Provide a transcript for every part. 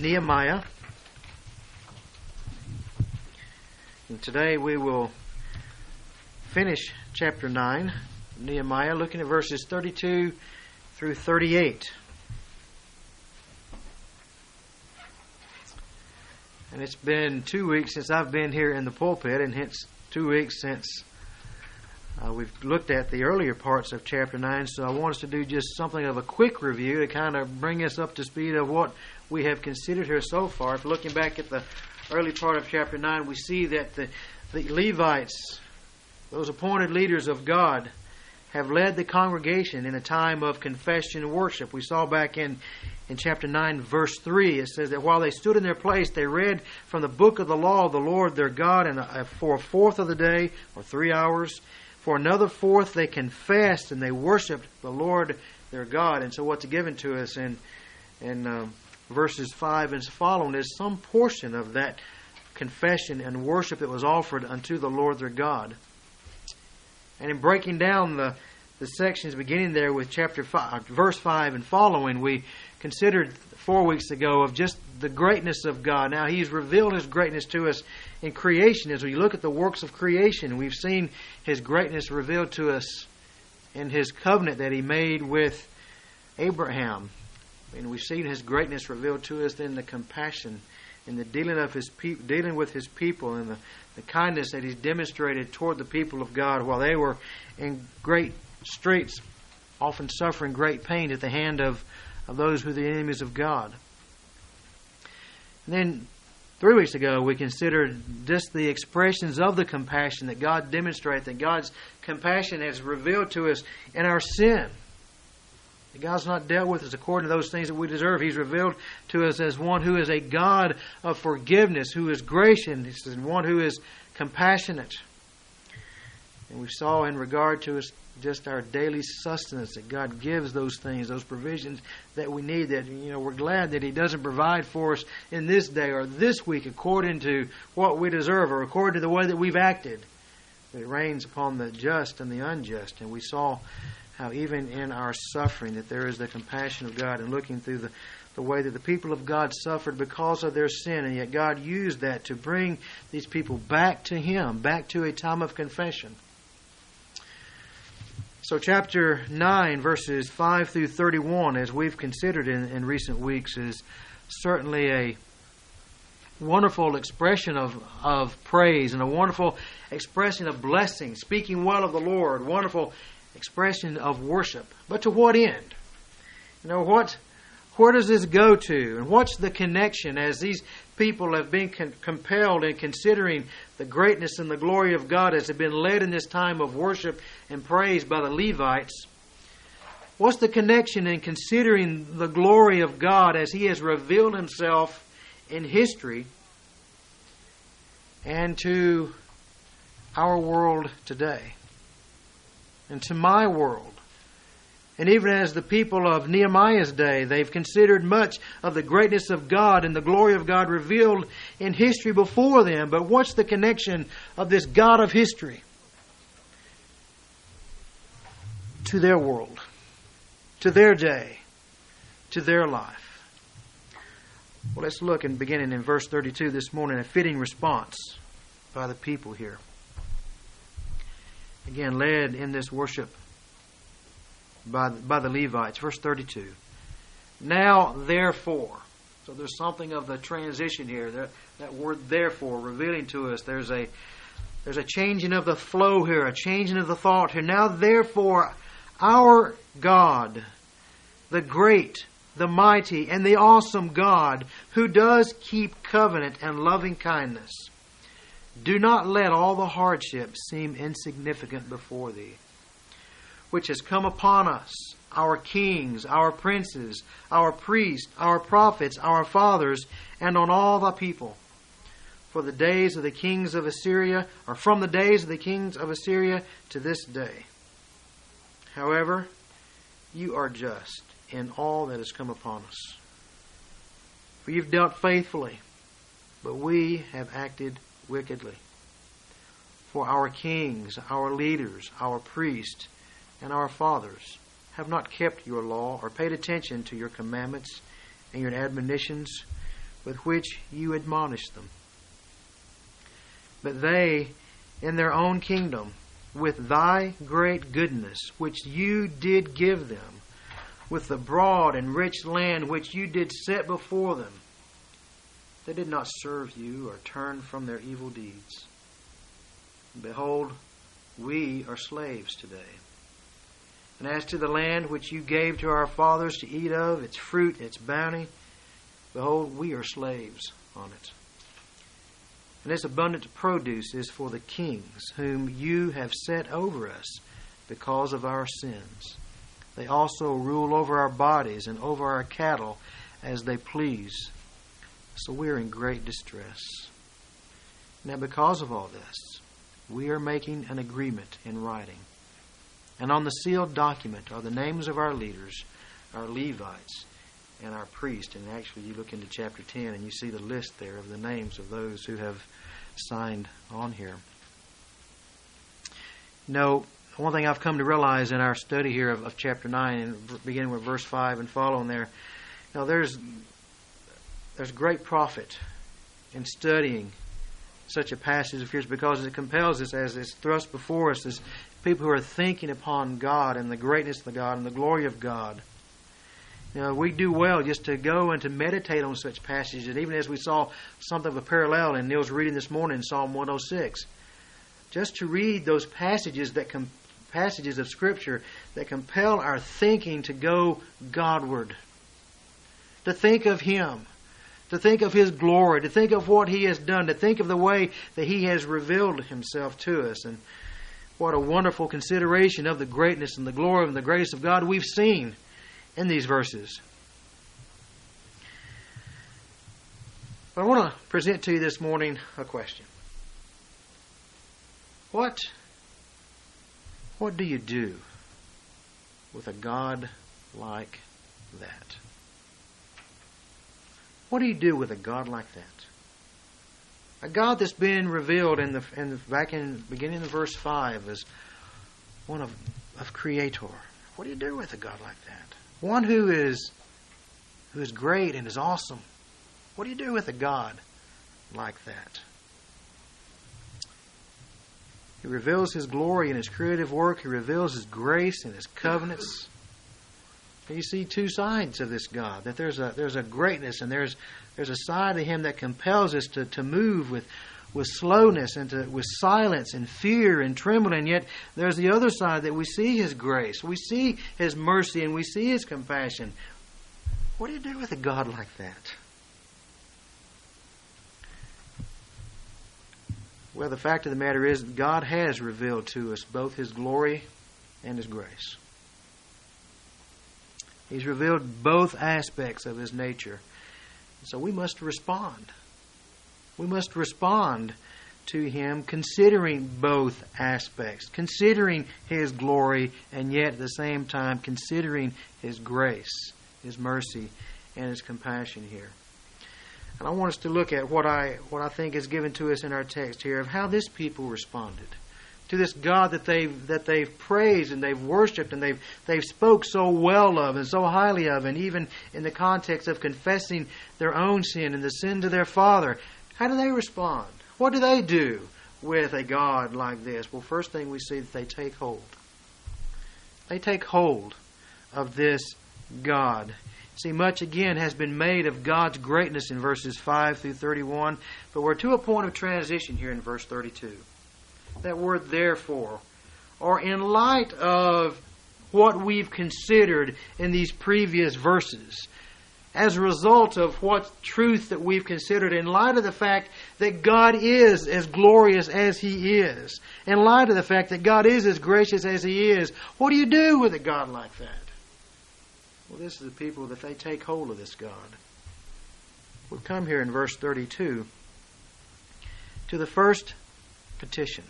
Nehemiah. And today we will finish chapter 9, Nehemiah, looking at verses 32 through 38. And it's been two weeks since I've been here in the pulpit, and hence two weeks since uh, we've looked at the earlier parts of chapter 9. So I want us to do just something of a quick review to kind of bring us up to speed of what we have considered here so far. If looking back at the early part of chapter 9, we see that the, the Levites, those appointed leaders of God, have led the congregation in a time of confession and worship. We saw back in, in chapter 9, verse 3, it says that while they stood in their place, they read from the book of the law of the Lord their God, and for a fourth of the day, or three hours, for another fourth they confessed and they worshiped the Lord their God. And so, what's given to us in, in um, verses 5 and following is some portion of that confession and worship that was offered unto the Lord their God. And in breaking down the, the sections beginning there with chapter 5, verse 5 and following, we considered four weeks ago of just the greatness of God. Now, He's revealed His greatness to us in creation. As we look at the works of creation, we've seen His greatness revealed to us in His covenant that He made with Abraham and we've seen His greatness revealed to us in the compassion in the dealing of His pe- dealing with His people and the, the kindness that He's demonstrated toward the people of God while they were in great straits, often suffering great pain at the hand of, of those who are the enemies of God. And then three weeks ago we considered just the expressions of the compassion that God demonstrates, that God's compassion has revealed to us in our sin God's not dealt with us according to those things that we deserve. He's revealed to us as one who is a God of forgiveness, who is gracious, and one who is compassionate. And we saw in regard to us just our daily sustenance that God gives those things, those provisions that we need. That you know we're glad that He doesn't provide for us in this day or this week according to what we deserve or according to the way that we've acted. But it rains upon the just and the unjust, and we saw how even in our suffering that there is the compassion of God and looking through the, the way that the people of God suffered because of their sin, and yet God used that to bring these people back to Him, back to a time of confession. So, chapter 9, verses 5 through 31, as we've considered in, in recent weeks, is certainly a wonderful expression of, of praise and a wonderful expression of blessing, speaking well of the Lord, wonderful expression of worship. But to what end? You know, what, where does this go to? And what's the connection as these people have been con- compelled in considering the greatness and the glory of God as they've been led in this time of worship and praise by the Levites? What's the connection in considering the glory of God as He has revealed Himself in history and to our world today? And to my world. And even as the people of Nehemiah's day, they've considered much of the greatness of God and the glory of God revealed in history before them. But what's the connection of this God of history to their world, to their day, to their life? Well, let's look and beginning in verse 32 this morning, a fitting response by the people here again led in this worship by, by the Levites. Verse 32. Now, therefore. So there's something of the transition here. That, that word therefore revealing to us there's a there's a changing of the flow here, a changing of the thought here. Now, therefore, our God, the great, the mighty, and the awesome God, who does keep covenant and loving kindness do not let all the hardships seem insignificant before thee, which has come upon us, our kings, our princes, our priests, our prophets, our fathers, and on all the people. For the days of the kings of Assyria, are from the days of the kings of Assyria to this day. However, you are just in all that has come upon us. For you've dealt faithfully, but we have acted wickedly. For our kings, our leaders, our priests, and our fathers have not kept your law or paid attention to your commandments and your admonitions, with which you admonish them. But they, in their own kingdom, with thy great goodness, which you did give them, with the broad and rich land which you did set before them, they did not serve you or turn from their evil deeds. Behold, we are slaves today. And as to the land which you gave to our fathers to eat of, its fruit, its bounty, behold, we are slaves on it. And its abundant produce is for the kings, whom you have set over us because of our sins. They also rule over our bodies and over our cattle as they please. So we are in great distress. Now, because of all this, we are making an agreement in writing. And on the sealed document are the names of our leaders, our Levites, and our priests. And actually, you look into chapter 10 and you see the list there of the names of those who have signed on here. No, one thing I've come to realize in our study here of, of chapter 9, and beginning with verse 5 and following there, now there's, there's great profit in studying such a passage of Scripture because it compels us as it's thrust before us as people who are thinking upon God and the greatness of God and the glory of God. You know, we do well just to go and to meditate on such passages, and even as we saw something of a parallel in Neil's reading this morning in Psalm 106, just to read those passages that com- passages of Scripture that compel our thinking to go Godward, to think of Him, to think of His glory, to think of what He has done, to think of the way that He has revealed Himself to us. And what a wonderful consideration of the greatness and the glory and the grace of God we've seen in these verses. But I want to present to you this morning a question. What what do you do with a God like that? What do you do with a God like that? A God that's been revealed in the, in the back in beginning of verse five as one of of creator. What do you do with a God like that? One who is who is great and is awesome. What do you do with a God like that? He reveals his glory in his creative work. He reveals his grace and his covenants. And you see two sides of this God. That there's a there's a greatness and there's there's a side of him that compels us to, to move with with slowness and to, with silence and fear and trembling. Yet there's the other side that we see his grace, we see his mercy, and we see his compassion. What do you do with a God like that? Well, the fact of the matter is, God has revealed to us both His glory and His grace. He's revealed both aspects of His nature. So we must respond. We must respond to Him considering both aspects, considering His glory, and yet at the same time considering His grace, His mercy, and His compassion here. And I want us to look at what I what I think is given to us in our text here of how this people responded to this God that they've that they've praised and they've worshipped and they've they've spoke so well of and so highly of, and even in the context of confessing their own sin and the sin to their father. How do they respond? What do they do with a God like this? Well, first thing we see that they take hold. They take hold of this God. See, much again has been made of God's greatness in verses 5 through 31, but we're to a point of transition here in verse 32. That word therefore, or in light of what we've considered in these previous verses, as a result of what truth that we've considered, in light of the fact that God is as glorious as He is, in light of the fact that God is as gracious as He is, what do you do with a God like that? Well, this is the people that they take hold of this God. we will come here in verse 32 to the first petition.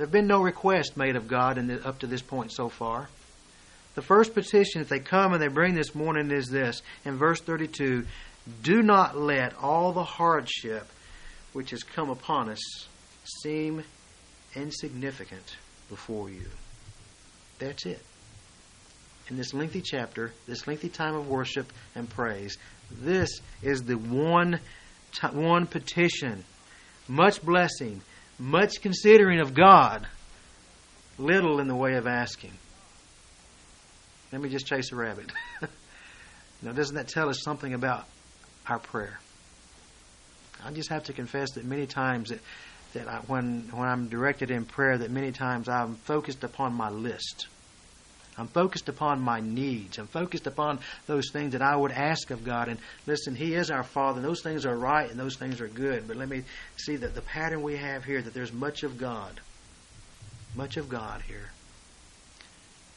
There have been no request made of God the, up to this point so far. The first petition that they come and they bring this morning is this in verse 32 Do not let all the hardship which has come upon us seem insignificant before you. That's it in this lengthy chapter, this lengthy time of worship and praise. This is the one, one petition, much blessing, much considering of God, little in the way of asking. Let me just chase a rabbit. now, doesn't that tell us something about our prayer? I just have to confess that many times that, that I, when when I'm directed in prayer, that many times I'm focused upon my list. I'm focused upon my needs. I'm focused upon those things that I would ask of God. And listen, He is our Father. Those things are right and those things are good. But let me see that the pattern we have here, that there's much of God. Much of God here.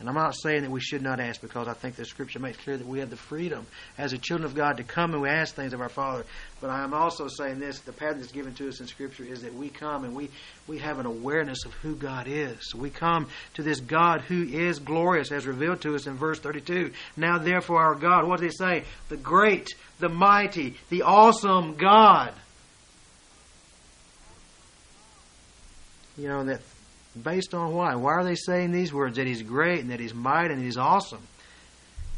And I'm not saying that we should not ask because I think the Scripture makes clear that we have the freedom as the children of God to come and we ask things of our Father. But I am also saying this the pattern that's given to us in Scripture is that we come and we, we have an awareness of who God is. We come to this God who is glorious as revealed to us in verse 32. Now, therefore, our God, what does he say? The great, the mighty, the awesome God. You know, that Based on why? Why are they saying these words? That He's great and that He's mighty and He's awesome.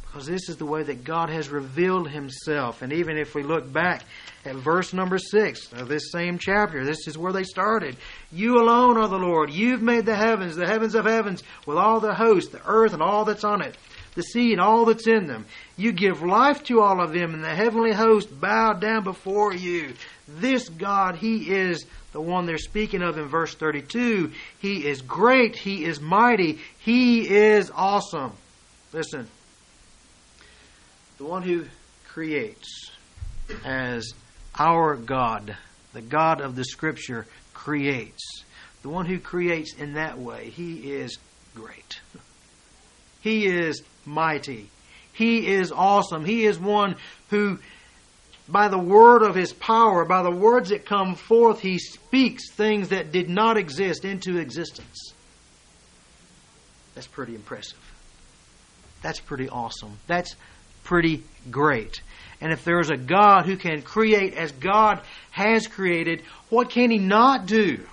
Because this is the way that God has revealed Himself. And even if we look back at verse number 6 of this same chapter, this is where they started. You alone are the Lord. You've made the heavens, the heavens of heavens, with all the host, the earth and all that's on it, the sea and all that's in them. You give life to all of them, and the heavenly host bow down before you. This God, He is the one they're speaking of in verse 32. He is great. He is mighty. He is awesome. Listen. The one who creates as our God, the God of the Scripture, creates. The one who creates in that way, he is great. He is mighty. He is awesome. He is one who by the word of his power, by the words that come forth, he speaks things that did not exist into existence. That's pretty impressive. That's pretty awesome. That's pretty great. And if there is a God who can create as God has created, what can he not do?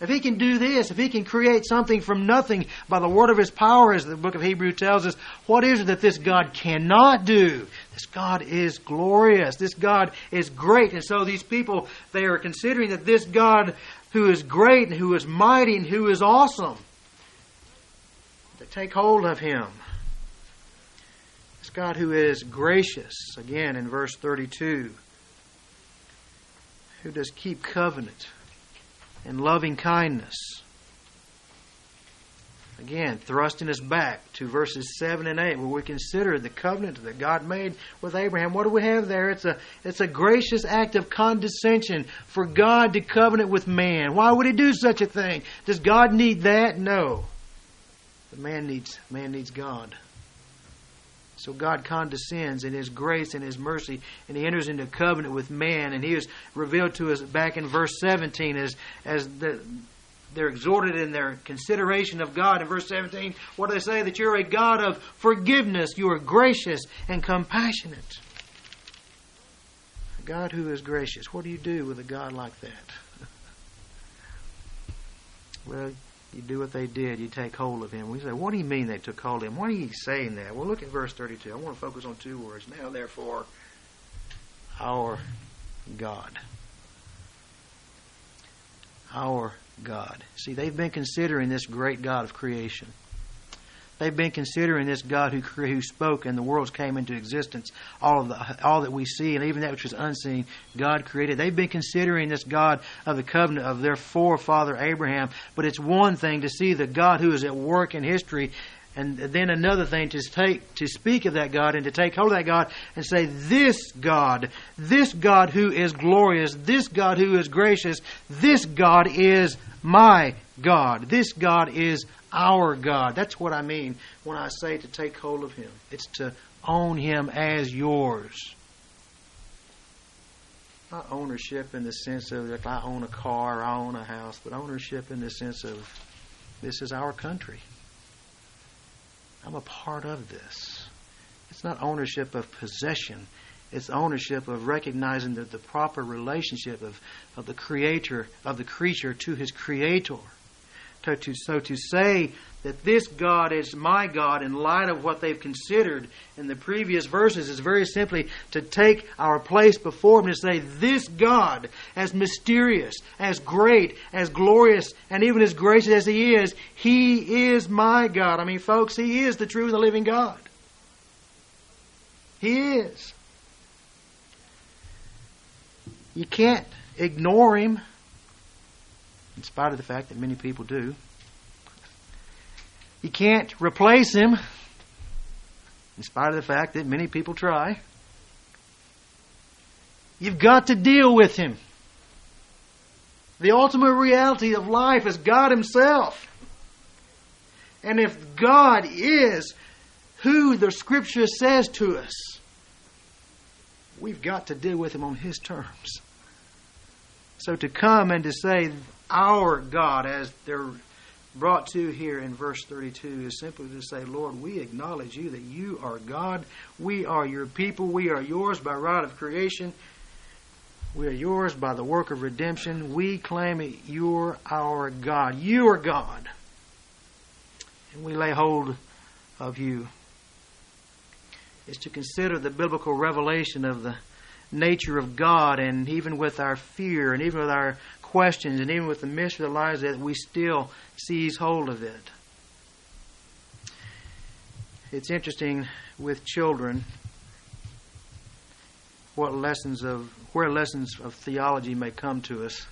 If he can do this, if he can create something from nothing by the word of his power, as the book of Hebrew tells us, what is it that this God cannot do? This God is glorious. This God is great. And so these people, they are considering that this God who is great and who is mighty and who is awesome, to take hold of him. This God who is gracious, again in verse 32, who does keep covenant and loving kindness. Again, thrusting us back to verses 7 and 8, where we consider the covenant that God made with Abraham. What do we have there? It's a, it's a gracious act of condescension for God to covenant with man. Why would he do such a thing? Does God need that? No. But man needs, man needs God. So God condescends in His grace and His mercy, and He enters into covenant with man. And He is revealed to us back in verse 17 as, as the, they're exhorted in their consideration of God. In verse 17, what do they say? That you're a God of forgiveness, you are gracious and compassionate. A God who is gracious. What do you do with a God like that? well, you do what they did, you take hold of him. We say, what do you mean they took hold of him? Why are you saying that? Well, look at verse 32. I want to focus on two words. Now, therefore, our God. Our God. See, they've been considering this great God of creation. They've been considering this God who who spoke and the worlds came into existence. All of the all that we see and even that which was unseen, God created. They've been considering this God of the covenant of their forefather Abraham. But it's one thing to see the God who is at work in history, and then another thing to take to speak of that God and to take hold of that God and say, This God, this God who is glorious, this God who is gracious, this God is my God. This God is our God. That's what I mean when I say to take hold of Him. It's to own Him as yours. Not ownership in the sense of if I own a car, I own a house, but ownership in the sense of this is our country. I'm a part of this. It's not ownership of possession. It's ownership of recognizing the, the proper relationship of, of the creator, of the creature to his creator to, to, so to say that this God is my God in light of what they've considered in the previous verses is very simply to take our place before Him and say, This God, as mysterious, as great, as glorious, and even as gracious as He is, He is my God. I mean, folks, He is the true and the living God. He is. You can't ignore Him, in spite of the fact that many people do. You can't replace him, in spite of the fact that many people try. You've got to deal with him. The ultimate reality of life is God Himself. And if God is who the Scripture says to us, we've got to deal with Him on His terms. So to come and to say, our God, as they're brought to here in verse 32 is simply to say, Lord, we acknowledge you that you are God. We are your people. We are yours by right of creation. We are yours by the work of redemption. We claim it. You're our God. You are God. And we lay hold of you. Is to consider the biblical revelation of the nature of God, and even with our fear, and even with our questions, and even with the mystery that lies that we still seize hold of it. It's interesting with children what lessons of where lessons of theology may come to us.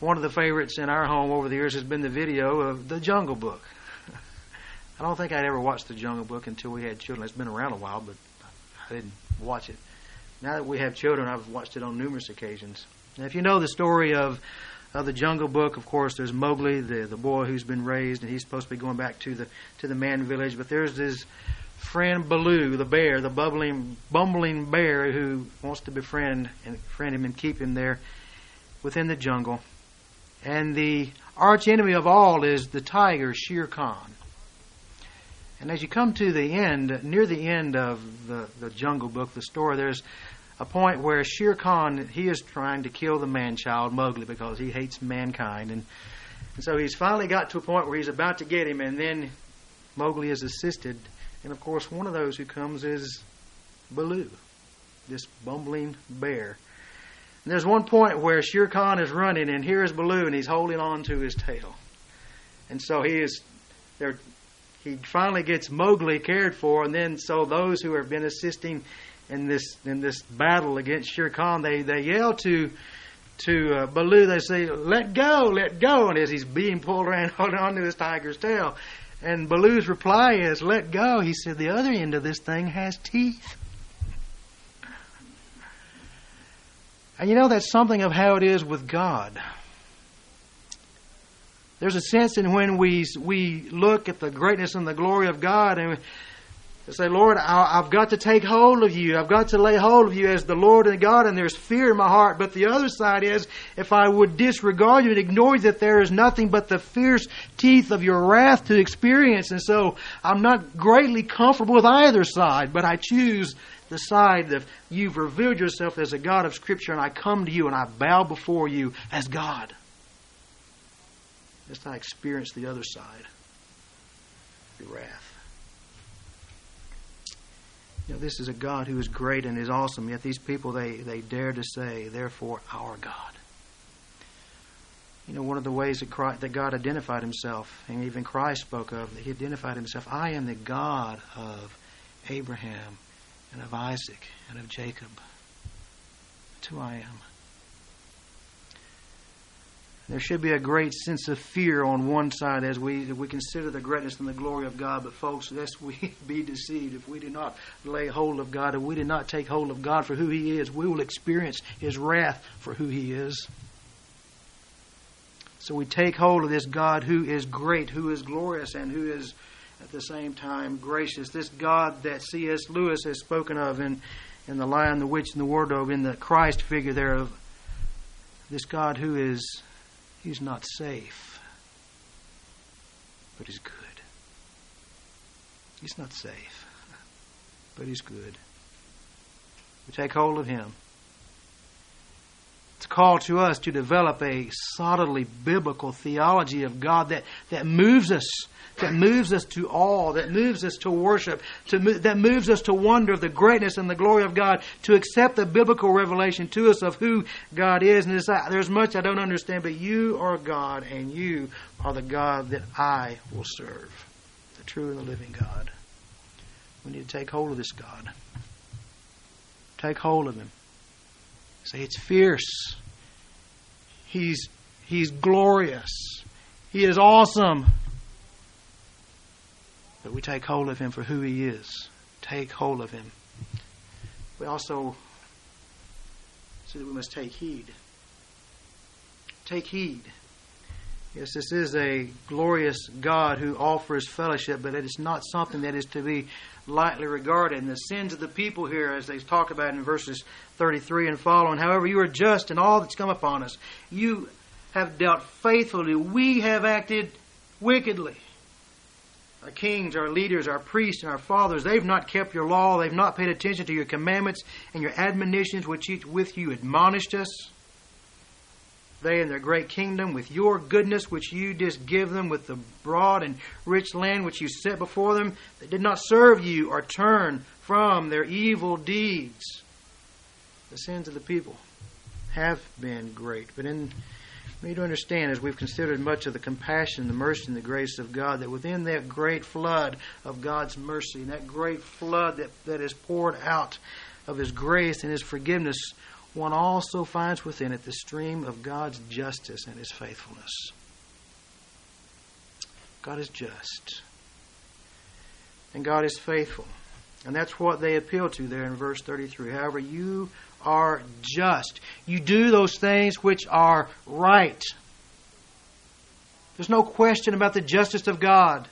One of the favorites in our home over the years has been the video of the Jungle Book. I don't think I'd ever watched the Jungle Book until we had children. It's been around a while, but I didn't watch it. Now that we have children, I've watched it on numerous occasions. Now, if you know the story of of the Jungle Book, of course, there's Mowgli, the the boy who's been raised, and he's supposed to be going back to the to the man village. But there's his friend Baloo, the bear, the bubbling, bumbling bear, who wants to befriend and friend him and keep him there within the jungle. And the arch enemy of all is the tiger, Shere Khan. And as you come to the end, near the end of the, the Jungle Book, the story, there's a point where Shere Khan he is trying to kill the man child Mowgli because he hates mankind, and, and so he's finally got to a point where he's about to get him, and then Mowgli is assisted, and of course one of those who comes is Baloo, this bumbling bear. And there's one point where Shere Khan is running, and here is Baloo, and he's holding on to his tail, and so he is there. He finally gets Mowgli cared for, and then so those who have been assisting in this in this battle against Shere Khan, they they yell to to uh, Baloo. They say, "Let go, let go!" And as he's being pulled around, holding onto his tiger's tail, and Baloo's reply is, "Let go." He said, "The other end of this thing has teeth." And you know that's something of how it is with God. There's a sense in when we we look at the greatness and the glory of God and say, Lord, I, have got to take hold of you. I've got to lay hold of you as the Lord and God, and there's fear in my heart. But the other side is, if I would disregard you and ignore you, that there is nothing but the fierce teeth of your wrath to experience. And so I'm not greatly comfortable with either side, but I choose the side that you've revealed yourself as a God of Scripture, and I come to you and I bow before you as God. Lest I experience the other side, the wrath. You know, this is a God who is great and is awesome, yet these people, they, they dare to say, therefore, our God. You know, one of the ways that, Christ, that God identified himself, and even Christ spoke of, that he identified himself, I am the God of Abraham and of Isaac and of Jacob. That's who I am. There should be a great sense of fear on one side as we we consider the greatness and the glory of God. But folks, lest we be deceived, if we do not lay hold of God, if we do not take hold of God for who He is, we will experience His wrath for who He is. So we take hold of this God who is great, who is glorious, and who is at the same time gracious. This God that C.S. Lewis has spoken of in, in The Lion, the Witch, and the Wardrobe, in the Christ figure there of this God who is He's not safe, but He's good. He's not safe, but He's good. We take hold of Him. It's a call to us to develop a solidly biblical theology of God that, that moves us, that moves us to awe, that moves us to worship, to, that moves us to wonder of the greatness and the glory of God, to accept the biblical revelation to us of who God is. And uh, there's much I don't understand, but you are God, and you are the God that I will serve, the true and the living God. We need to take hold of this God. Take hold of Him. Say, it's fierce. He's, he's glorious. He is awesome. But we take hold of him for who he is. Take hold of him. We also see that we must take heed. Take heed. Yes, this is a glorious God who offers fellowship, but it is not something that is to be lightly regarded. And the sins of the people here, as they talk about in verses 33 and following, however, you are just in all that's come upon us. You have dealt faithfully. We have acted wickedly. Our kings, our leaders, our priests, and our fathers, they've not kept your law. They've not paid attention to your commandments and your admonitions which each with you admonished us they and their great kingdom, with your goodness which you did give them, with the broad and rich land which you set before them, they did not serve you or turn from their evil deeds. The sins of the people have been great. But in need to understand, as we've considered much of the compassion, the mercy, and the grace of God, that within that great flood of God's mercy, and that great flood that, that is poured out of His grace and His forgiveness, one also finds within it the stream of God's justice and His faithfulness. God is just. And God is faithful. And that's what they appeal to there in verse 33. However, you are just. You do those things which are right. There's no question about the justice of God.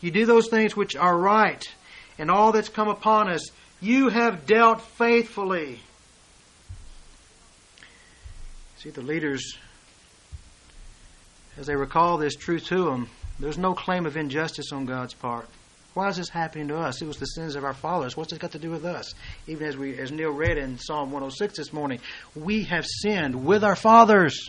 You do those things which are right. And all that's come upon us, you have dealt faithfully. See, the leaders, as they recall this truth to them, there's no claim of injustice on God's part. Why is this happening to us? It was the sins of our fathers. What's this got to do with us? Even as we, as Neil read in Psalm 106 this morning, we have sinned with our fathers.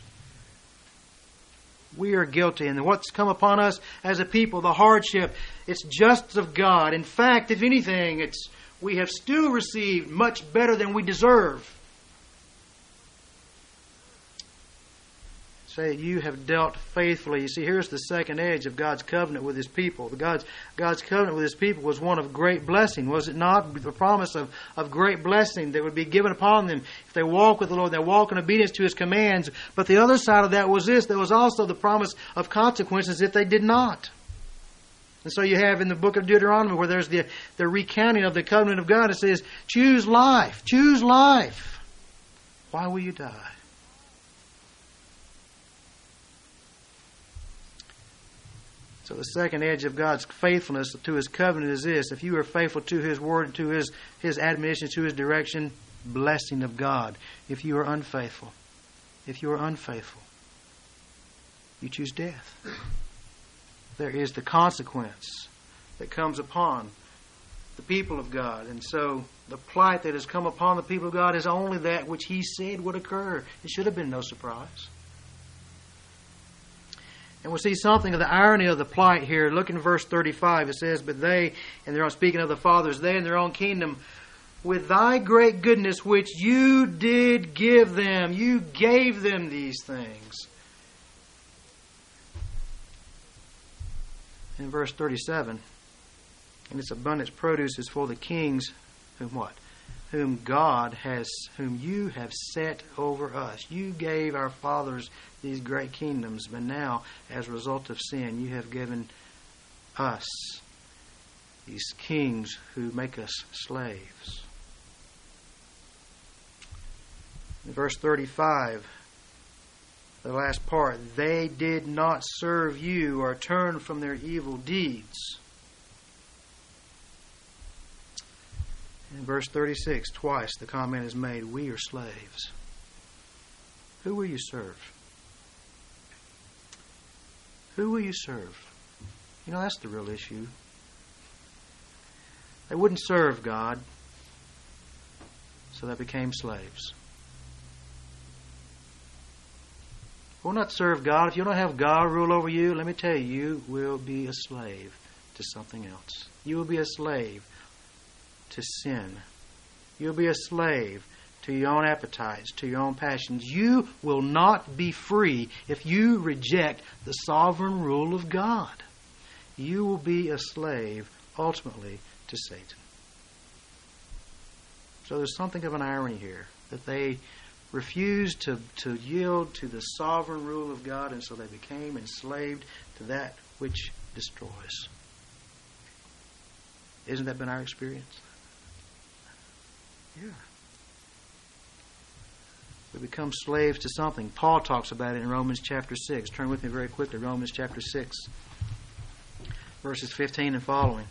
We are guilty, and what's come upon us as a people, the hardship, it's just of God. In fact, if anything, it's we have still received much better than we deserve. Say you have dealt faithfully. You see, here's the second edge of God's covenant with His people. God's God's covenant with His people was one of great blessing, was it not? The promise of, of great blessing that would be given upon them if they walk with the Lord, they walk in obedience to His commands. But the other side of that was this: there was also the promise of consequences if they did not. And so you have in the book of Deuteronomy where there's the, the recounting of the covenant of God, it says, Choose life, choose life. Why will you die? So the second edge of God's faithfulness to His covenant is this: if you are faithful to His word, to His His admonition, to His direction, blessing of God. If you are unfaithful, if you are unfaithful, you choose death. There is the consequence that comes upon the people of God, and so the plight that has come upon the people of God is only that which He said would occur. It should have been no surprise. And we'll see something of the irony of the plight here. Look in verse 35. It says, But they, and they're speaking of the fathers, they in their own kingdom, with thy great goodness which you did give them, you gave them these things. In verse 37, and its abundance produce is for the kings whom what? Whom God has, whom you have set over us. You gave our fathers these great kingdoms, but now, as a result of sin, you have given us these kings who make us slaves. In verse 35, the last part, they did not serve you or turn from their evil deeds. In verse 36, twice the comment is made, We are slaves. Who will you serve? Who will you serve? You know, that's the real issue. They wouldn't serve God, so they became slaves. will not serve God. If you don't have God rule over you, let me tell you, you will be a slave to something else. You will be a slave to sin. You'll be a slave to your own appetites, to your own passions. You will not be free if you reject the sovereign rule of God. You will be a slave, ultimately, to Satan. So there's something of an irony here that they refused to, to yield to the sovereign rule of God, and so they became enslaved to that which destroys. Isn't that been our experience? Yeah. We become slaves to something. Paul talks about it in Romans chapter 6. Turn with me very quickly. Romans chapter 6, verses 15 and following.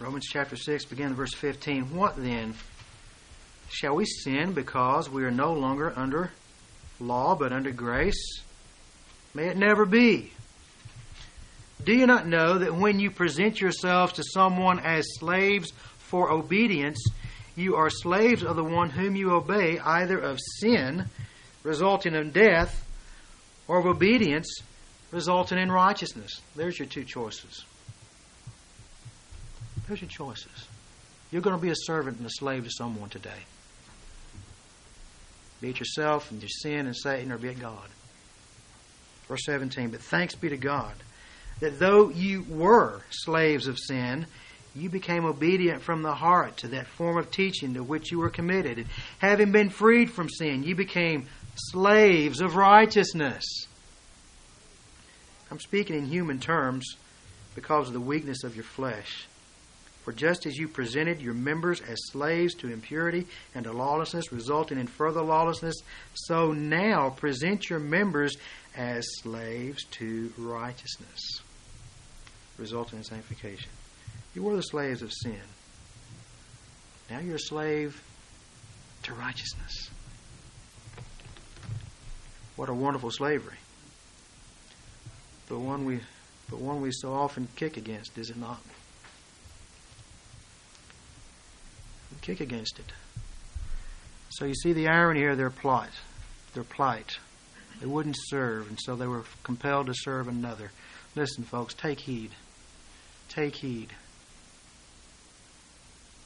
Romans chapter 6, beginning verse 15. What then? Shall we sin because we are no longer under law but under grace? May it never be. Do you not know that when you present yourselves to someone as slaves for obedience, you are slaves of the one whom you obey, either of sin, resulting in death, or of obedience, resulting in righteousness? There's your two choices. There's your choices. You're going to be a servant and a slave to someone today. Be it yourself and your sin and Satan, or be it God. Verse 17, but thanks be to God that though you were slaves of sin, you became obedient from the heart to that form of teaching to which you were committed. And having been freed from sin, you became slaves of righteousness. I'm speaking in human terms because of the weakness of your flesh. For just as you presented your members as slaves to impurity and to lawlessness, resulting in further lawlessness, so now present your members as slaves to righteousness, resulting in sanctification. You were the slaves of sin. Now you're a slave to righteousness. What a wonderful slavery. But one we but one we so often kick against, is it not? We kick against it. So you see the irony here, their plight. Their plight. They wouldn't serve, and so they were compelled to serve another. Listen, folks, take heed. Take heed.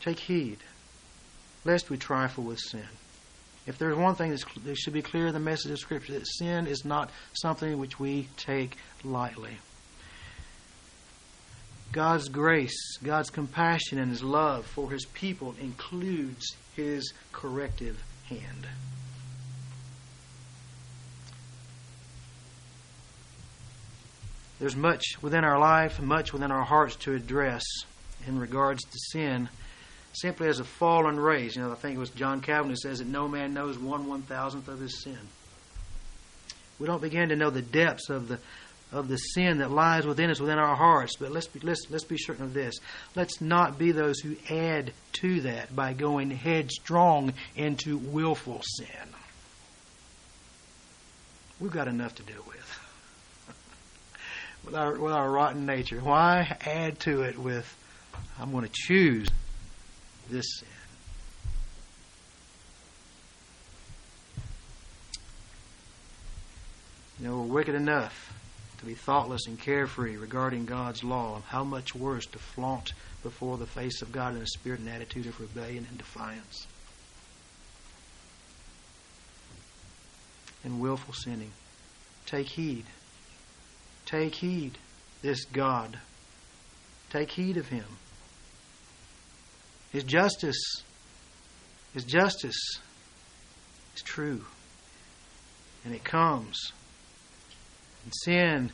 Take heed, lest we trifle with sin. If there's one thing that should be clear in the message of Scripture, that sin is not something which we take lightly. God's grace, God's compassion, and His love for His people includes His corrective hand. There's much within our life, much within our hearts to address in regards to sin, simply as a fallen race. You know, I think it was John Calvin who says that no man knows one one thousandth of his sin. We don't begin to know the depths of the of the sin that lies within us, within our hearts. But let's be let's let's be certain of this. Let's not be those who add to that by going headstrong into willful sin. We've got enough to deal with with our with our rotten nature. Why add to it with I'm going to choose this sin? You know, we're wicked enough to be thoughtless and carefree regarding God's law. How much worse to flaunt before the face of God in a spirit and attitude of rebellion and defiance. And willful sinning. Take heed Take heed, this God. Take heed of him. His justice, his justice is true. And it comes. And sin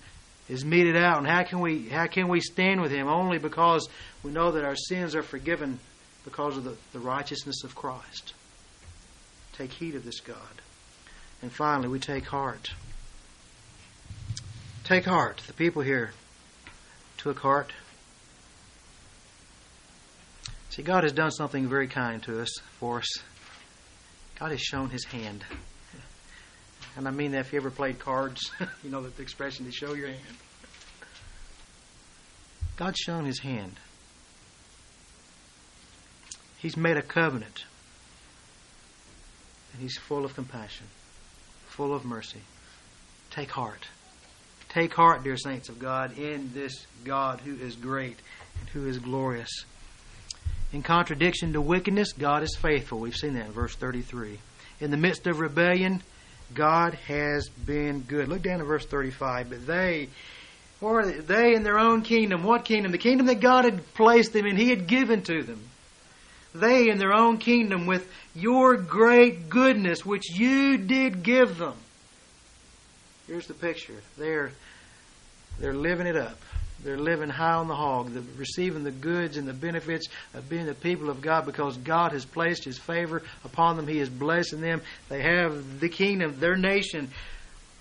is meted out. And how can we how can we stand with him? Only because we know that our sins are forgiven because of the, the righteousness of Christ. Take heed of this God. And finally we take heart. Take heart. The people here took heart. See, God has done something very kind to us, for us. God has shown His hand. And I mean that if you ever played cards, you know the expression to show your hand. God's shown His hand. He's made a covenant. And He's full of compassion, full of mercy. Take heart. Take heart, dear saints of God, in this God who is great and who is glorious. In contradiction to wickedness, God is faithful. We've seen that in verse 33. In the midst of rebellion, God has been good. Look down to verse 35. But they, or they in their own kingdom, what kingdom? The kingdom that God had placed them in, He had given to them. They in their own kingdom with your great goodness, which you did give them. Here's the picture. They're, they're living it up. They're living high on the hog, the, receiving the goods and the benefits of being the people of God because God has placed His favor upon them. He is blessing them. They have the kingdom, their nation,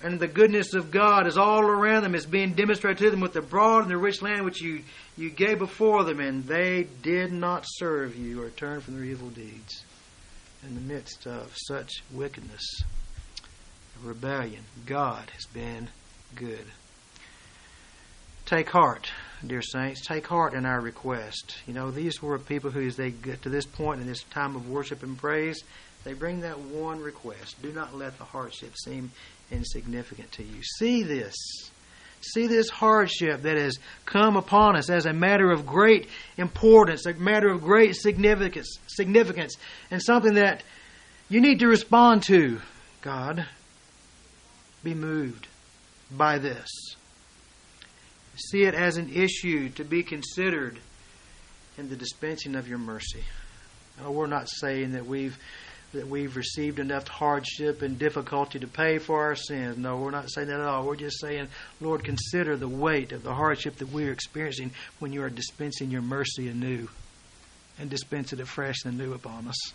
and the goodness of God is all around them. It's being demonstrated to them with the broad and the rich land which you, you gave before them, and they did not serve you or turn from their evil deeds. In the midst of such wickedness, rebellion, God has been good. Take heart, dear saints. Take heart in our request. You know, these were people who, as they get to this point in this time of worship and praise, they bring that one request. Do not let the hardship seem insignificant to you. See this. See this hardship that has come upon us as a matter of great importance, a matter of great significance, significance, and something that you need to respond to. God, be moved by this. See it as an issue to be considered in the dispensing of your mercy. No, we're not saying that we've that we've received enough hardship and difficulty to pay for our sins. No, we're not saying that at all. We're just saying, Lord, consider the weight of the hardship that we are experiencing when you are dispensing your mercy anew and dispensing it fresh and new upon us.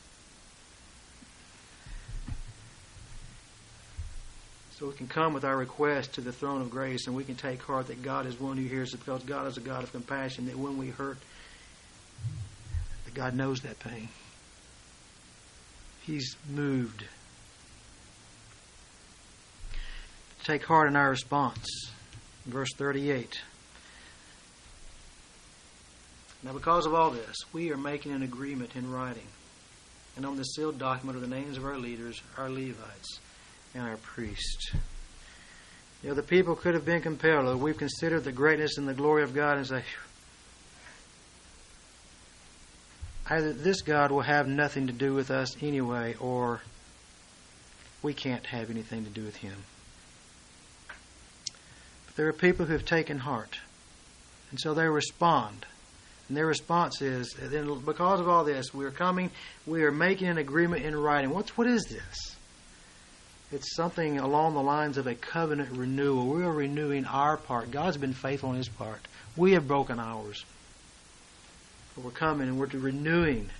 So we can come with our request to the throne of grace and we can take heart that God is one who hears it because God is a God of compassion, that when we hurt, that God knows that pain. He's moved. Take heart in our response. Verse 38. Now, because of all this, we are making an agreement in writing. And on the sealed document are the names of our leaders, our Levites and our priest. You know, the people could have been compelled. We've considered the greatness and the glory of God and say, either this God will have nothing to do with us anyway, or we can't have anything to do with him. But there are people who have taken heart, and so they respond. And their response is, because of all this, we are coming, we are making an agreement in writing. What's what is this? It's something along the lines of a covenant renewal. We are renewing our part. God's been faithful on His part. We have broken ours. But we're coming and we're renewing.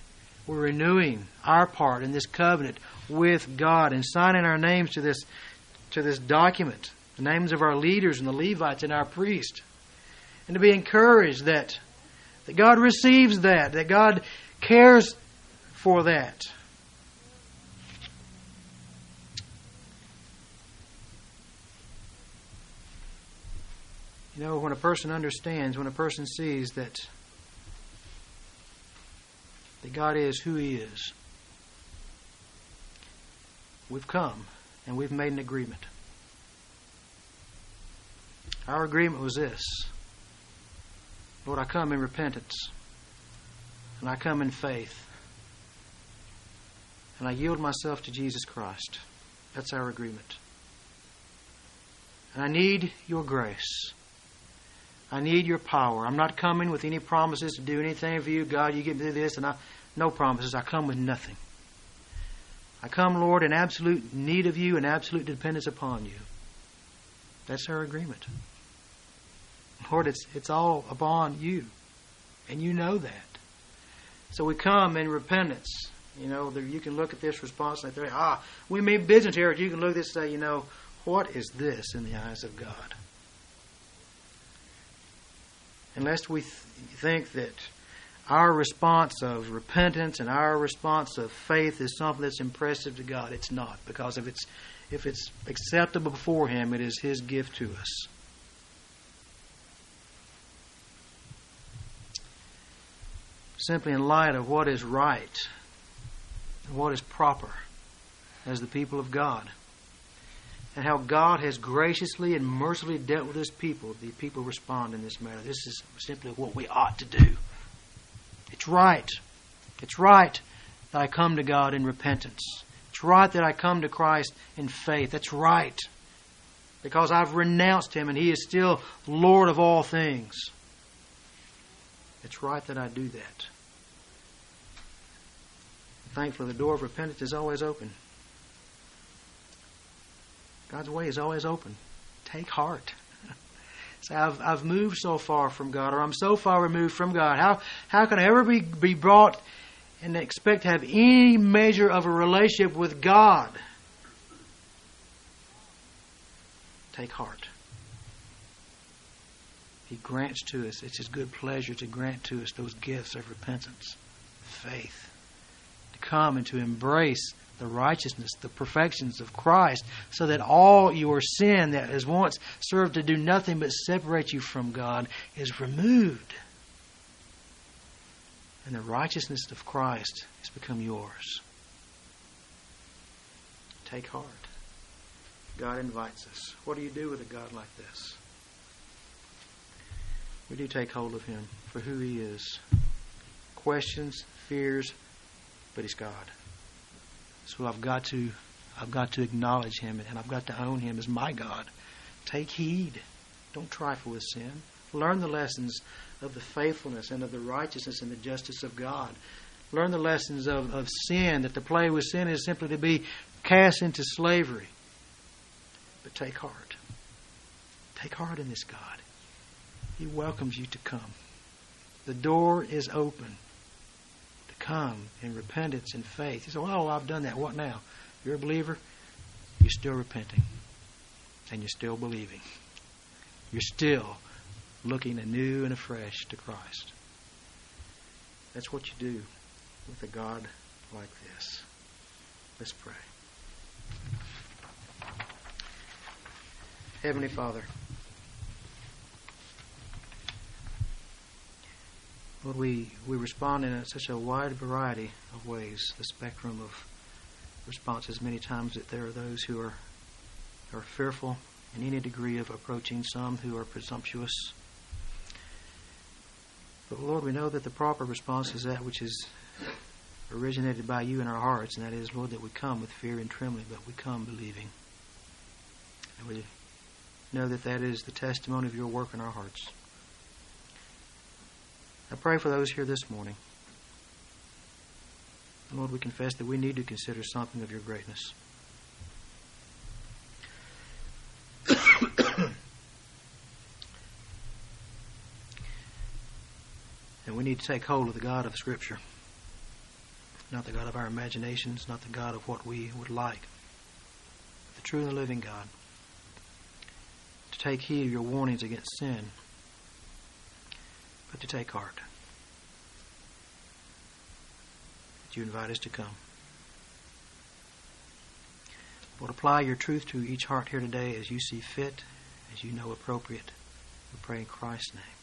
We're renewing our part in this covenant with God and signing our names to this to this document, the names of our leaders and the Levites and our priest. And to be encouraged that that God receives that, that God cares for that. You know, when a person understands, when a person sees that that God is who He is, we've come and we've made an agreement. Our agreement was this Lord, I come in repentance, and I come in faith, and I yield myself to Jesus Christ. That's our agreement. And I need your grace. I need your power. I'm not coming with any promises to do anything for you. God, you get me through this, and I no promises. I come with nothing. I come, Lord, in absolute need of you and absolute dependence upon you. That's our agreement. Lord, it's it's all upon you. And you know that. So we come in repentance. You know, you can look at this response and say, ah, we mean business here. You can look at this and say, you know, what is this in the eyes of God? Unless we th- think that our response of repentance and our response of faith is something that's impressive to God. It's not, because if it's if it's acceptable before Him, it is His gift to us. simply in light of what is right and what is proper as the people of God. And how God has graciously and mercifully dealt with His people. The people respond in this matter. This is simply what we ought to do. It's right. It's right that I come to God in repentance. It's right that I come to Christ in faith. That's right. Because I've renounced Him and He is still Lord of all things. It's right that I do that. Thankfully, the door of repentance is always open. God's way is always open. Take heart. Say, I've, I've moved so far from God, or I'm so far removed from God. How, how can I ever be, be brought and expect to have any measure of a relationship with God? Take heart. He grants to us, it's His good pleasure to grant to us those gifts of repentance, faith, to come and to embrace the righteousness, the perfections of Christ, so that all your sin that has once served to do nothing but separate you from God is removed. And the righteousness of Christ has become yours. Take heart. God invites us. What do you do with a God like this? We do take hold of Him for who He is. Questions, fears, but He's God. So I've got to I've got to acknowledge him and I've got to own him as my God. Take heed. Don't trifle with sin. Learn the lessons of the faithfulness and of the righteousness and the justice of God. Learn the lessons of, of sin, that to play with sin is simply to be cast into slavery. But take heart. Take heart in this God. He welcomes you to come. The door is open come in repentance and faith. You say, Oh, I've done that. What now? You're a believer. You're still repenting. And you're still believing. You're still looking anew and afresh to Christ. That's what you do with a God like this. Let's pray. Heavenly Father, Lord, we, we respond in such a wide variety of ways, the spectrum of responses, many times that there are those who are, are fearful in any degree of approaching, some who are presumptuous. But Lord, we know that the proper response is that which is originated by you in our hearts, and that is, Lord, that we come with fear and trembling, but we come believing. And we know that that is the testimony of your work in our hearts. I pray for those here this morning. Lord, we confess that we need to consider something of your greatness. and we need to take hold of the God of Scripture, not the God of our imaginations, not the God of what we would like, the true and the living God. To take heed of your warnings against sin but to take heart. That you invite us to come. Lord, apply your truth to each heart here today as you see fit, as you know appropriate. We pray in Christ's name.